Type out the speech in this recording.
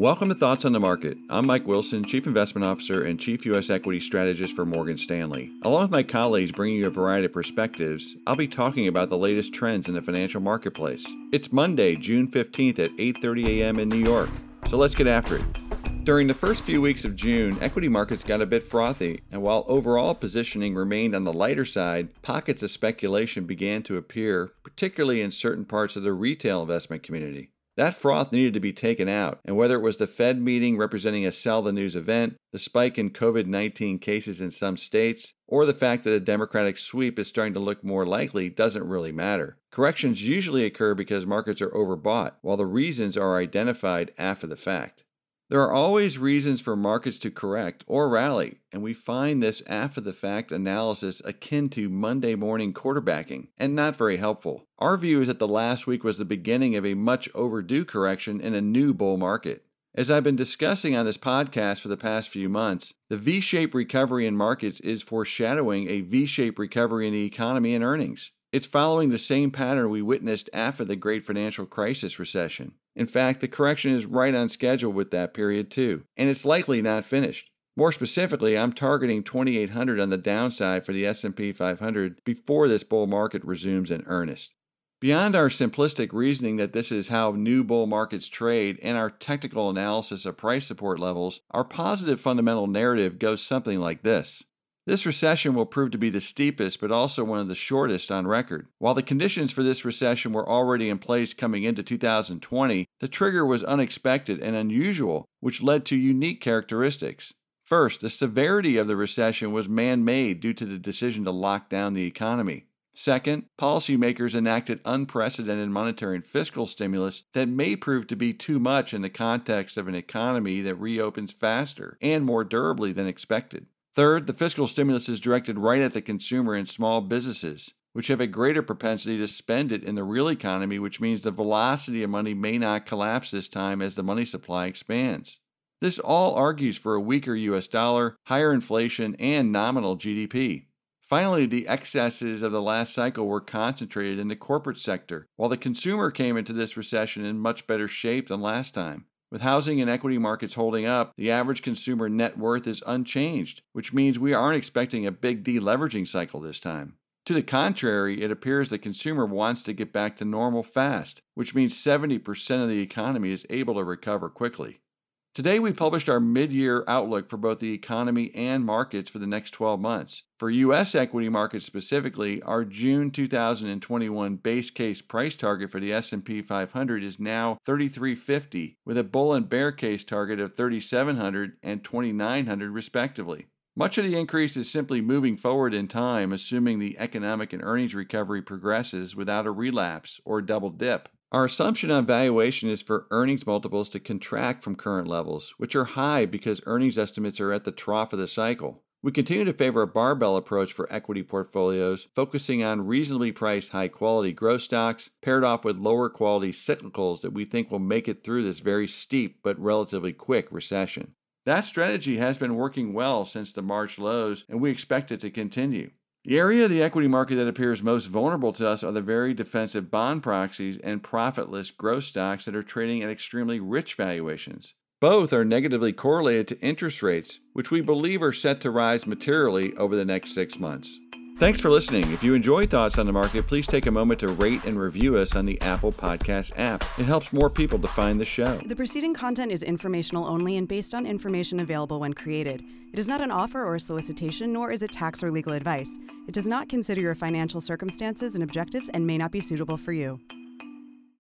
Welcome to Thoughts on the Market. I'm Mike Wilson, Chief Investment Officer and Chief U.S. Equity Strategist for Morgan Stanley. Along with my colleagues bringing you a variety of perspectives, I'll be talking about the latest trends in the financial marketplace. It's Monday, June 15th at 8:30 a.m. in New York. So let's get after it. During the first few weeks of June, equity markets got a bit frothy, and while overall positioning remained on the lighter side, pockets of speculation began to appear, particularly in certain parts of the retail investment community. That froth needed to be taken out, and whether it was the Fed meeting representing a sell the news event, the spike in COVID 19 cases in some states, or the fact that a Democratic sweep is starting to look more likely doesn't really matter. Corrections usually occur because markets are overbought, while the reasons are identified after the fact. There are always reasons for markets to correct or rally, and we find this after the fact analysis akin to Monday morning quarterbacking and not very helpful. Our view is that the last week was the beginning of a much overdue correction in a new bull market. As I've been discussing on this podcast for the past few months, the V shaped recovery in markets is foreshadowing a V shaped recovery in the economy and earnings. It's following the same pattern we witnessed after the great financial crisis recession. In fact, the correction is right on schedule with that period too, and it's likely not finished. More specifically, I'm targeting 2800 on the downside for the S&P 500 before this bull market resumes in earnest. Beyond our simplistic reasoning that this is how new bull markets trade and our technical analysis of price support levels, our positive fundamental narrative goes something like this. This recession will prove to be the steepest, but also one of the shortest on record. While the conditions for this recession were already in place coming into 2020, the trigger was unexpected and unusual, which led to unique characteristics. First, the severity of the recession was man made due to the decision to lock down the economy. Second, policymakers enacted unprecedented monetary and fiscal stimulus that may prove to be too much in the context of an economy that reopens faster and more durably than expected. Third, the fiscal stimulus is directed right at the consumer and small businesses, which have a greater propensity to spend it in the real economy, which means the velocity of money may not collapse this time as the money supply expands. This all argues for a weaker US dollar, higher inflation, and nominal GDP. Finally, the excesses of the last cycle were concentrated in the corporate sector, while the consumer came into this recession in much better shape than last time. With housing and equity markets holding up, the average consumer net worth is unchanged, which means we aren't expecting a big deleveraging cycle this time. To the contrary, it appears the consumer wants to get back to normal fast, which means 70% of the economy is able to recover quickly. Today, we published our mid year outlook for both the economy and markets for the next 12 months. For U.S. equity markets specifically, our June 2021 base case price target for the S&P 500 is now 3350, with a bull and bear case target of 3700 and 2900 respectively. Much of the increase is simply moving forward in time, assuming the economic and earnings recovery progresses without a relapse or double dip. Our assumption on valuation is for earnings multiples to contract from current levels, which are high because earnings estimates are at the trough of the cycle. We continue to favor a barbell approach for equity portfolios, focusing on reasonably priced high quality growth stocks paired off with lower quality cyclicals that we think will make it through this very steep but relatively quick recession. That strategy has been working well since the March lows, and we expect it to continue. The area of the equity market that appears most vulnerable to us are the very defensive bond proxies and profitless growth stocks that are trading at extremely rich valuations. Both are negatively correlated to interest rates, which we believe are set to rise materially over the next six months. Thanks for listening. If you enjoy Thoughts on the Market, please take a moment to rate and review us on the Apple Podcast app. It helps more people to find the show. The preceding content is informational only and based on information available when created. It is not an offer or a solicitation, nor is it tax or legal advice. It does not consider your financial circumstances and objectives and may not be suitable for you.